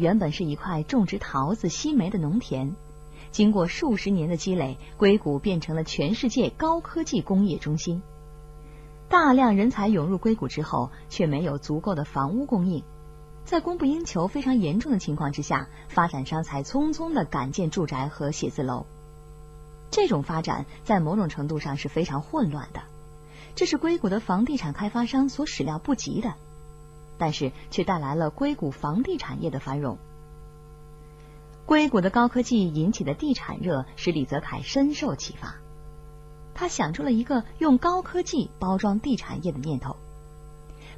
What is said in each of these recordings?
原本是一块种植桃子、西梅的农田，经过数十年的积累，硅谷变成了全世界高科技工业中心。大量人才涌入硅谷之后，却没有足够的房屋供应，在供不应求非常严重的情况之下，发展商才匆匆的赶建住宅和写字楼。这种发展在某种程度上是非常混乱的，这是硅谷的房地产开发商所始料不及的。但是却带来了硅谷房地产业的繁荣。硅谷的高科技引起的地产热使李泽楷深受启发，他想出了一个用高科技包装地产业的念头，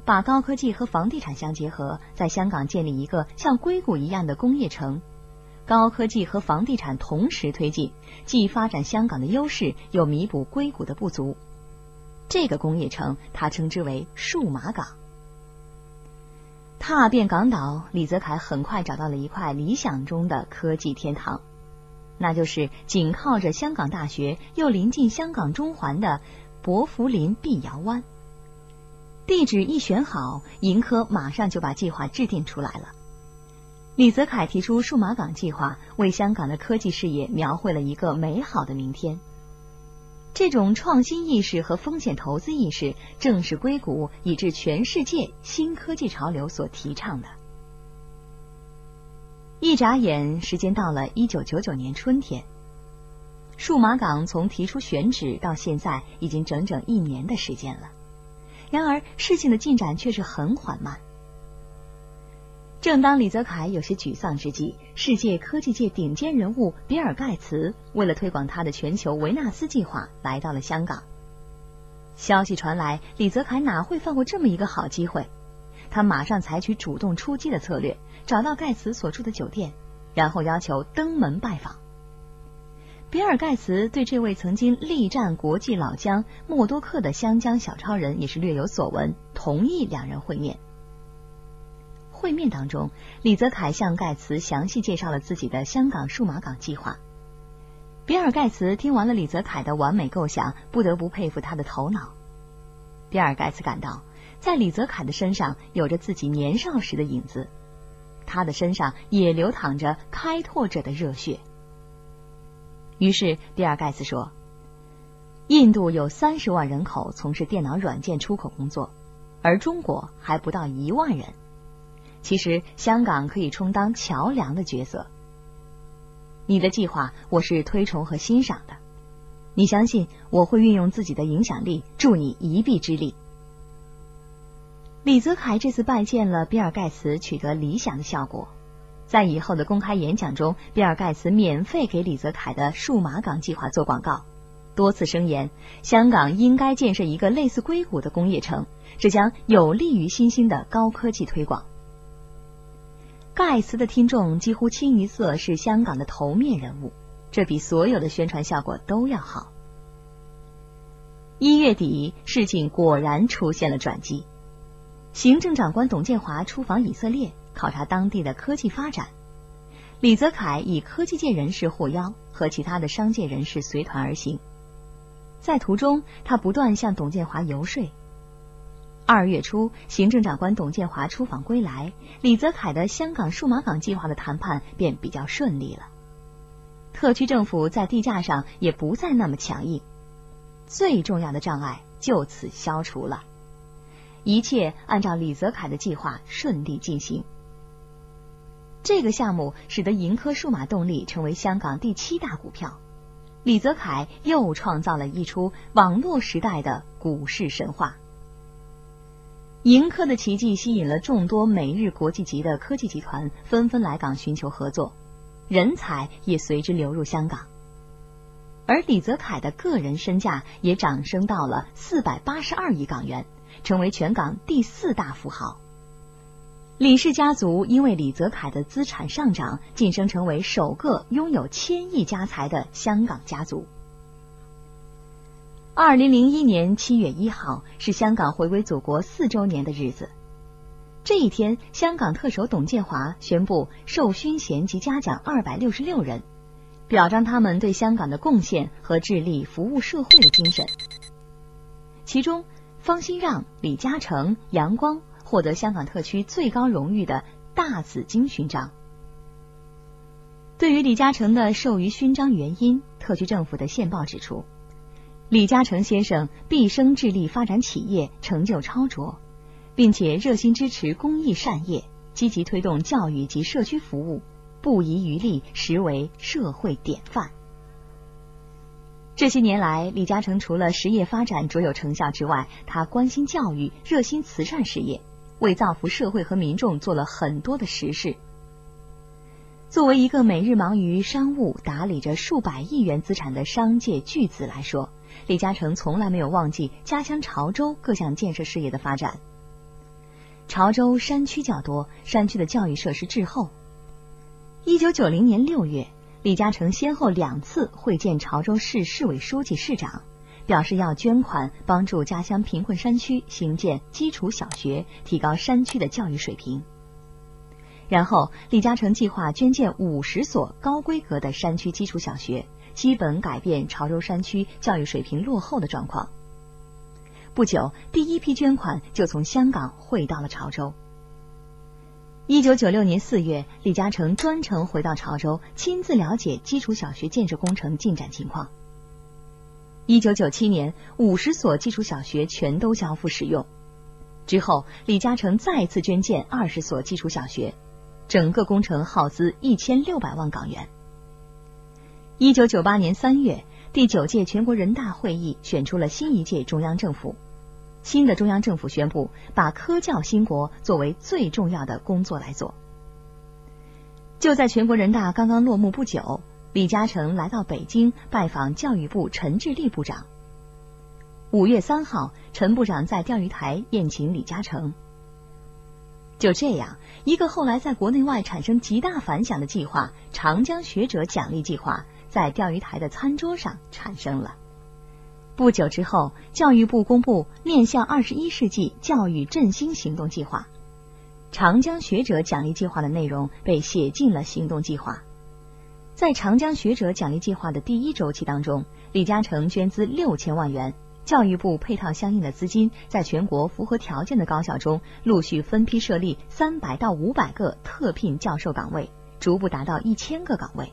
把高科技和房地产相结合，在香港建立一个像硅谷一样的工业城，高科技和房地产同时推进，既发展香港的优势，又弥补硅谷的不足。这个工业城，他称之为数码港。踏遍港岛，李泽楷很快找到了一块理想中的科技天堂，那就是紧靠着香港大学又临近香港中环的薄福林碧瑶湾。地址一选好，盈科马上就把计划制定出来了。李泽楷提出数码港计划，为香港的科技事业描绘了一个美好的明天。这种创新意识和风险投资意识，正是硅谷以至全世界新科技潮流所提倡的。一眨眼，时间到了一九九九年春天，数码港从提出选址到现在，已经整整一年的时间了。然而，事情的进展却是很缓慢。正当李泽楷有些沮丧之际，世界科技界顶尖人物比尔·盖茨为了推广他的全球维纳斯计划，来到了香港。消息传来，李泽楷哪会放过这么一个好机会？他马上采取主动出击的策略，找到盖茨所住的酒店，然后要求登门拜访。比尔·盖茨对这位曾经力战国际老将默多克的湘江小超人也是略有所闻，同意两人会面。会面当中，李泽楷向盖茨详细介绍了自己的香港数码港计划。比尔·盖茨听完了李泽楷的完美构想，不得不佩服他的头脑。比尔·盖茨感到，在李泽楷的身上有着自己年少时的影子，他的身上也流淌着开拓者的热血。于是，比尔·盖茨说：“印度有三十万人口从事电脑软件出口工作，而中国还不到一万人。”其实，香港可以充当桥梁的角色。你的计划我是推崇和欣赏的。你相信我会运用自己的影响力助你一臂之力。李泽楷这次拜见了比尔盖茨，取得理想的效果。在以后的公开演讲中，比尔盖茨免费给李泽楷的数码港计划做广告，多次声言香港应该建设一个类似硅谷的工业城，这将有利于新兴的高科技推广。盖茨的听众几乎清一色是香港的头面人物，这比所有的宣传效果都要好。一月底，事情果然出现了转机。行政长官董建华出访以色列，考察当地的科技发展。李泽楷以科技界人士获邀，和其他的商界人士随团而行。在途中，他不断向董建华游说。二月初，行政长官董建华出访归来，李泽楷的香港数码港计划的谈判便比较顺利了。特区政府在地价上也不再那么强硬，最重要的障碍就此消除了，一切按照李泽楷的计划顺利进行。这个项目使得盈科数码动力成为香港第七大股票，李泽楷又创造了一出网络时代的股市神话。盈科的奇迹吸引了众多美日国际级的科技集团纷纷来港寻求合作，人才也随之流入香港，而李泽楷的个人身价也涨升到了四百八十二亿港元，成为全港第四大富豪。李氏家族因为李泽楷的资产上涨，晋升成为首个拥有千亿家财的香港家族。二零零一年七月一号是香港回归祖国四周年的日子。这一天，香港特首董建华宣布授勋衔及嘉奖二百六十六人，表彰他们对香港的贡献和致力服务社会的精神。其中，方兴让、李嘉诚、杨光获得香港特区最高荣誉的大紫荆勋章，对于李嘉诚的授予勋章原因，特区政府的线报指出，李嘉诚先生毕生致力发展企业，成就超卓，并且热心支持公益善业，积极推动教育及社区服务，不遗余力，实为社会典范。这些年来，李嘉诚除了实业发展卓有成效之外，他关心教育，热心慈善事业，为造福社会和民众做了很多的实事。作为一个每日忙于商务、打理着数百亿元资产的商界巨子来说，李嘉诚从来没有忘记家乡潮州各项建设事业的发展。潮州山区较多，山区的教育设施滞后。一九九零年六月。李嘉诚先后两次会见潮州市市委书记、市长，表示要捐款帮助家乡贫困山区兴建基础小学，提高山区的教育水平。然后，李嘉诚计划捐建五十所高规格的山区基础小学，基本改变潮州山区教育水平落后的状况。不久，第一批捐款就从香港汇到了潮州。一九九六年四月，李嘉诚专程回到潮州，亲自了解基础小学建设工程进展情况。一九九七年，五十所基础小学全都交付使用。之后，李嘉诚再次捐建二十所基础小学，整个工程耗资一千六百万港元。一九九八年三月，第九届全国人大会议选出了新一届中央政府。新的中央政府宣布，把科教兴国作为最重要的工作来做。就在全国人大刚刚落幕不久，李嘉诚来到北京拜访教育部陈志立部长。五月三号，陈部长在钓鱼台宴请李嘉诚。就这样，一个后来在国内外产生极大反响的计划——长江学者奖励计划，在钓鱼台的餐桌上产生了。不久之后，教育部公布面向二十一世纪教育振兴行动计划，长江学者奖励计划的内容被写进了行动计划。在长江学者奖励计划的第一周期当中，李嘉诚捐资六千万元，教育部配套相应的资金，在全国符合条件的高校中陆续分批设立三百到五百个特聘教授岗位，逐步达到一千个岗位。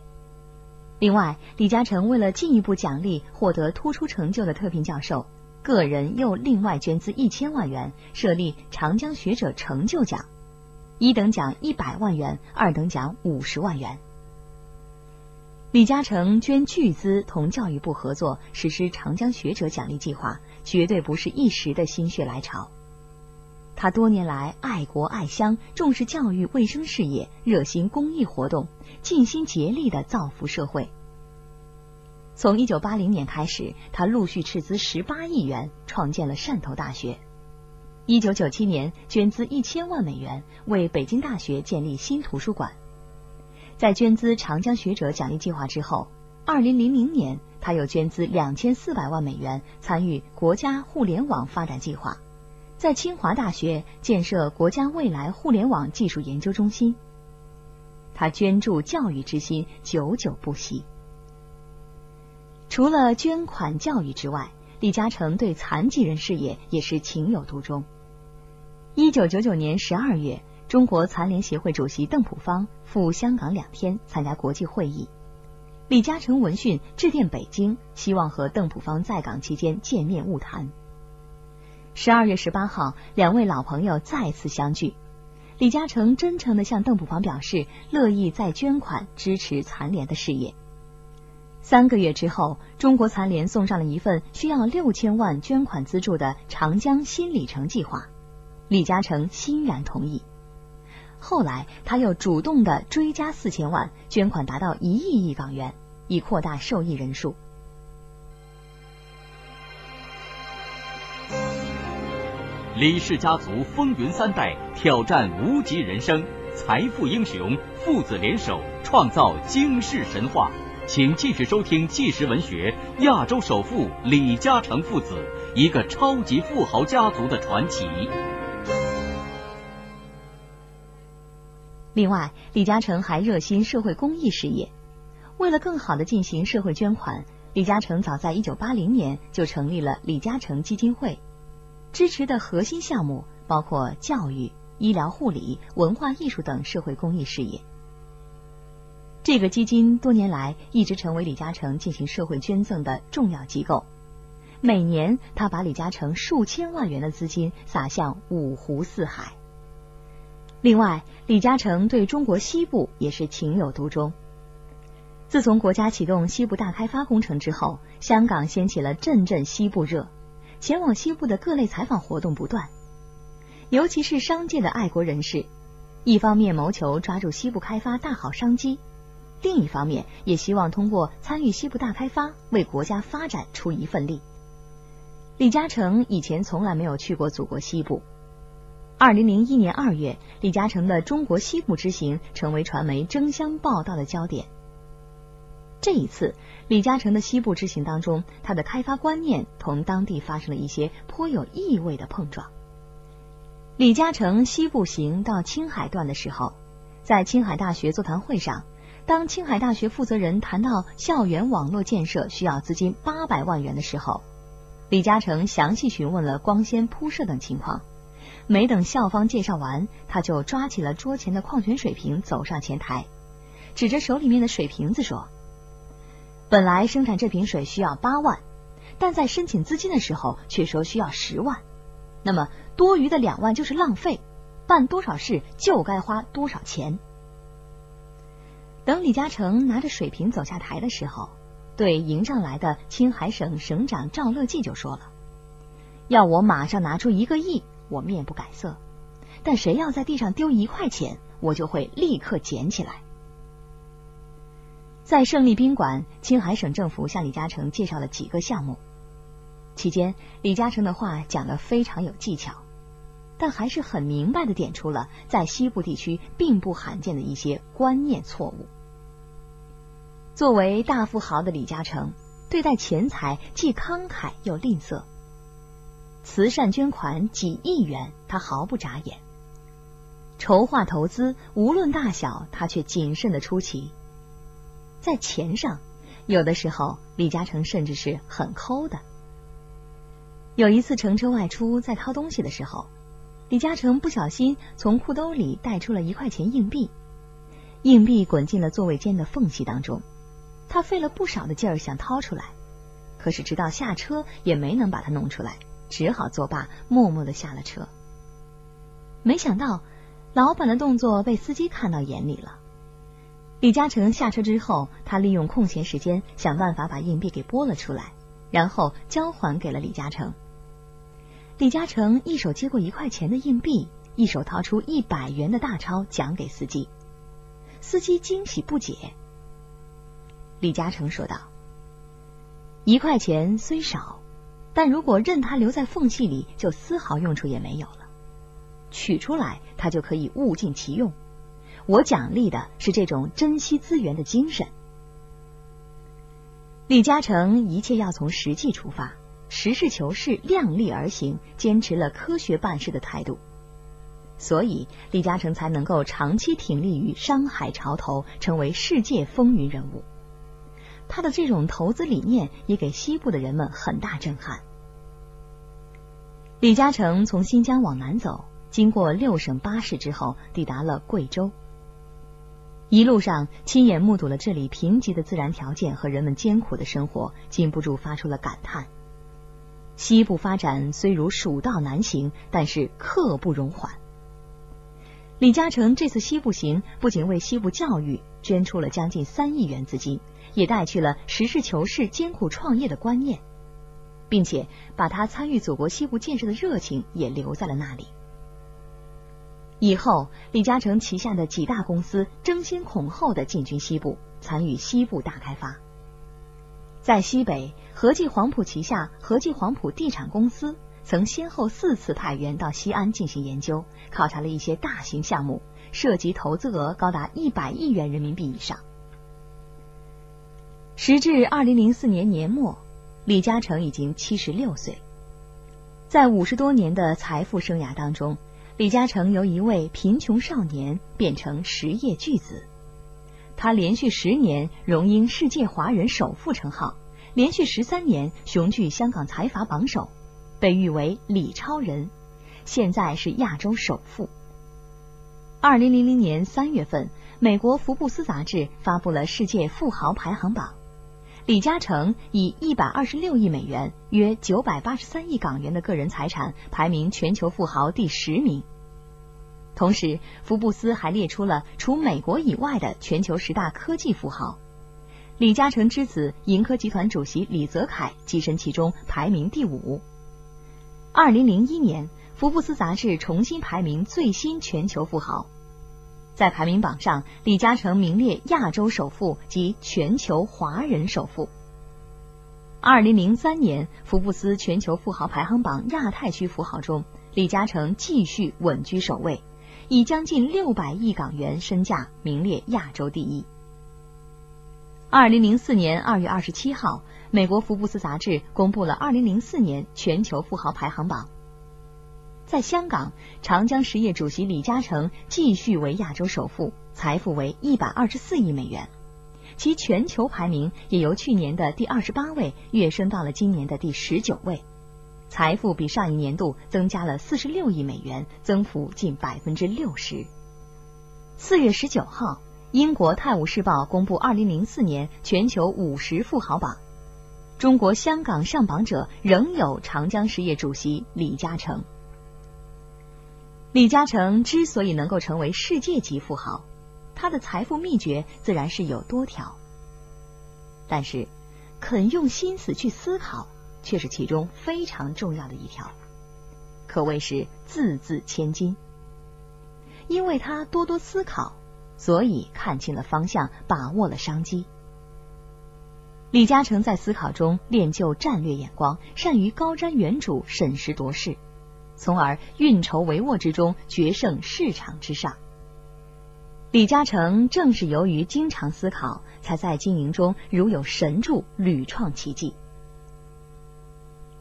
另外，李嘉诚为了进一步奖励获得突出成就的特聘教授，个人又另外捐资一千万元，设立长江学者成就奖，一等奖一百万元，二等奖五十万元。李嘉诚捐巨资同教育部合作实施长江学者奖励计划，绝对不是一时的心血来潮。他多年来爱国爱乡，重视教育卫生事业，热心公益活动，尽心竭力的造福社会。从一九八零年开始，他陆续斥资十八亿元创建了汕头大学。一九九七年，捐资一千万美元为北京大学建立新图书馆。在捐资长江学者奖励计划之后，二零零零年，他又捐资两千四百万美元参与国家互联网发展计划。在清华大学建设国家未来互联网技术研究中心，他捐助教育之心久久不息。除了捐款教育之外，李嘉诚对残疾人事业也是情有独钟。一九九九年十二月，中国残联协会主席邓朴方赴香港两天参加国际会议，李嘉诚闻讯致电北京，希望和邓朴方在港期间见面晤谈。十二月十八号，两位老朋友再次相聚。李嘉诚真诚的向邓普方表示，乐意再捐款支持残联的事业。三个月之后，中国残联送上了一份需要六千万捐款资助的长江新里程计划，李嘉诚欣然同意。后来，他又主动的追加四千万，捐款达到一亿亿港元，以扩大受益人数。李氏家族风云三代，挑战无极人生，财富英雄父子联手创造惊世神话。请继续收听纪实文学《亚洲首富李嘉诚父子》，一个超级富豪家族的传奇。另外，李嘉诚还热心社会公益事业。为了更好的进行社会捐款，李嘉诚早在一九八零年就成立了李嘉诚基金会。支持的核心项目包括教育、医疗护理、文化艺术等社会公益事业。这个基金多年来一直成为李嘉诚进行社会捐赠的重要机构。每年，他把李嘉诚数千万元的资金撒向五湖四海。另外，李嘉诚对中国西部也是情有独钟。自从国家启动西部大开发工程之后，香港掀起了阵阵西部热，前往西部的各类采访活动不断。尤其是商界的爱国人士，一方面谋求抓住西部开发大好商机，另一方面也希望通过参与西部大开发，为国家发展出一份力。李嘉诚以前从来没有去过祖国西部。二零零一年二月，李嘉诚的中国西部之行成为传媒争相报道的焦点。这一次，李嘉诚的西部之行当中，他的开发观念同当地发生了一些颇有意味的碰撞。李嘉诚西部行到青海段的时候，在青海大学座谈会上，当青海大学负责人谈到校园网络建设需要资金八百万元的时候，李嘉诚详细询问了光纤铺设等情况。没等校方介绍完，他就抓起了桌前的矿泉水瓶，走上前台，指着手里面的水瓶子说：“本来生产这瓶水需要八万，但在申请资金的时候却说需要十万，那么多余的两万就是浪费，办多少事就该花多少钱。”等李嘉诚拿着水瓶走下台的时候，对迎上来的青海省省长赵乐际就说了：“要我马上拿出一个亿。”我面不改色，但谁要在地上丢一块钱，我就会立刻捡起来。在胜利宾馆，青海省政府向李嘉诚介绍了几个项目，期间李嘉诚的话讲得非常有技巧，但还是很明白的点出了在西部地区并不罕见的一些观念错误。作为大富豪的李嘉诚，对待钱财既慷慨又吝啬。慈善捐款几亿元，他毫不眨眼；筹划投资，无论大小，他却谨慎的出奇。在钱上，有的时候李嘉诚甚至是很抠的。有一次乘车外出，在掏东西的时候，李嘉诚不小心从裤兜里带出了一块钱硬币，硬币滚进了座位间的缝隙当中，他费了不少的劲儿想掏出来，可是直到下车也没能把它弄出来。只好作罢，默默的下了车。没想到，老板的动作被司机看到眼里了。李嘉诚下车之后，他利用空闲时间想办法把硬币给拨了出来，然后交还给了李嘉诚。李嘉诚一手接过一块钱的硬币，一手掏出一百元的大钞奖给司机。司机惊喜不解。李嘉诚说道：“一块钱虽少。”但如果任它留在缝隙里，就丝毫用处也没有了。取出来，它就可以物尽其用。我奖励的是这种珍惜资源的精神。李嘉诚一切要从实际出发，实事求是，量力而行，坚持了科学办事的态度，所以李嘉诚才能够长期挺立于商海潮头，成为世界风云人物。他的这种投资理念也给西部的人们很大震撼。李嘉诚从新疆往南走，经过六省八市之后，抵达了贵州。一路上亲眼目睹了这里贫瘠的自然条件和人们艰苦的生活，禁不住发出了感叹：西部发展虽如蜀道难行，但是刻不容缓。李嘉诚这次西部行不仅为西部教育捐出了将近三亿元资金。也带去了实事求是、艰苦创业的观念，并且把他参与祖国西部建设的热情也留在了那里。以后，李嘉诚旗下的几大公司争先恐后的进军西部，参与西部大开发。在西北，和记黄埔旗下和记黄埔地产公司曾先后四次派员到西安进行研究，考察了一些大型项目，涉及投资额高达一百亿元人民币以上。时至二零零四年年末，李嘉诚已经七十六岁。在五十多年的财富生涯当中，李嘉诚由一位贫穷少年变成实业巨子。他连续十年荣膺世界华人首富称号，连续十三年雄踞香港财阀榜首，被誉为“李超人”，现在是亚洲首富。二零零零年三月份，美国福布斯杂志发布了世界富豪排行榜，李嘉诚以一百二十六亿美元（约九百八十三亿港元）的个人财产排名全球富豪第十名。同时，福布斯还列出了除美国以外的全球十大科技富豪，李嘉诚之子盈科集团主席李泽楷跻身其中，排名第五。二零零一年。福布斯杂志重新排名最新全球富豪，在排名榜上，李嘉诚名列亚洲首富及全球华人首富。二零零三年，福布斯全球富豪排行榜亚太区富豪中，李嘉诚继续稳居首位，以将近六百亿港元身价名列亚洲第一。二零零四年二月二十七号，美国福布斯杂志公布了二零零四年全球富豪排行榜。在香港，长江实业主席李嘉诚继续为亚洲首富，财富为一百二十四亿美元，其全球排名也由去年的第二十八位跃升到了今年的第十九位，财富比上一年度增加了四十六亿美元，增幅近百分之六十。四月十九号，英国《泰晤士报》公布二零零四年全球五十富豪榜，中国香港上榜者仍有长江实业主席李嘉诚。李嘉诚之所以能够成为世界级富豪，他的财富秘诀自然是有多条。但是，肯用心思去思考，却是其中非常重要的一条，可谓是字字千金。因为他多多思考，所以看清了方向，把握了商机。李嘉诚在思考中练就战略眼光，善于高瞻远瞩、审时度势。从而运筹帷幄之中决胜市场之上。李嘉诚正是由于经常思考，才在经营中如有神助，屡创奇迹。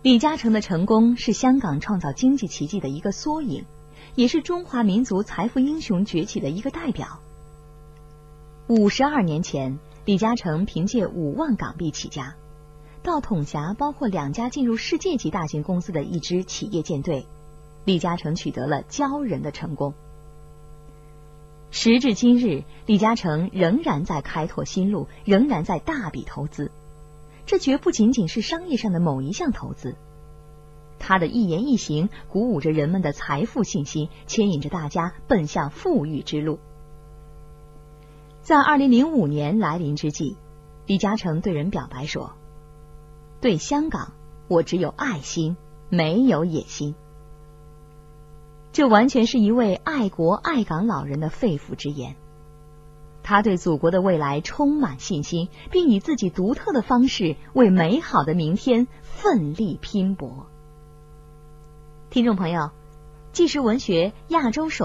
李嘉诚的成功是香港创造经济奇迹的一个缩影，也是中华民族财富英雄崛起的一个代表。五十二年前，李嘉诚凭借五万港币起家，到统辖包括两家进入世界级大型公司的一支企业舰队。李嘉诚取得了骄人的成功。时至今日，李嘉诚仍然在开拓新路，仍然在大笔投资。这绝不仅仅是商业上的某一项投资，他的一言一行鼓舞着人们的财富信心，牵引着大家奔向富裕之路。在二零零五年来临之际，李嘉诚对人表白说：“对香港，我只有爱心，没有野心。”这完全是一位爱国爱港老人的肺腑之言。他对祖国的未来充满信心，并以自己独特的方式为美好的明天奋力拼搏。听众朋友，纪实文学亚洲首。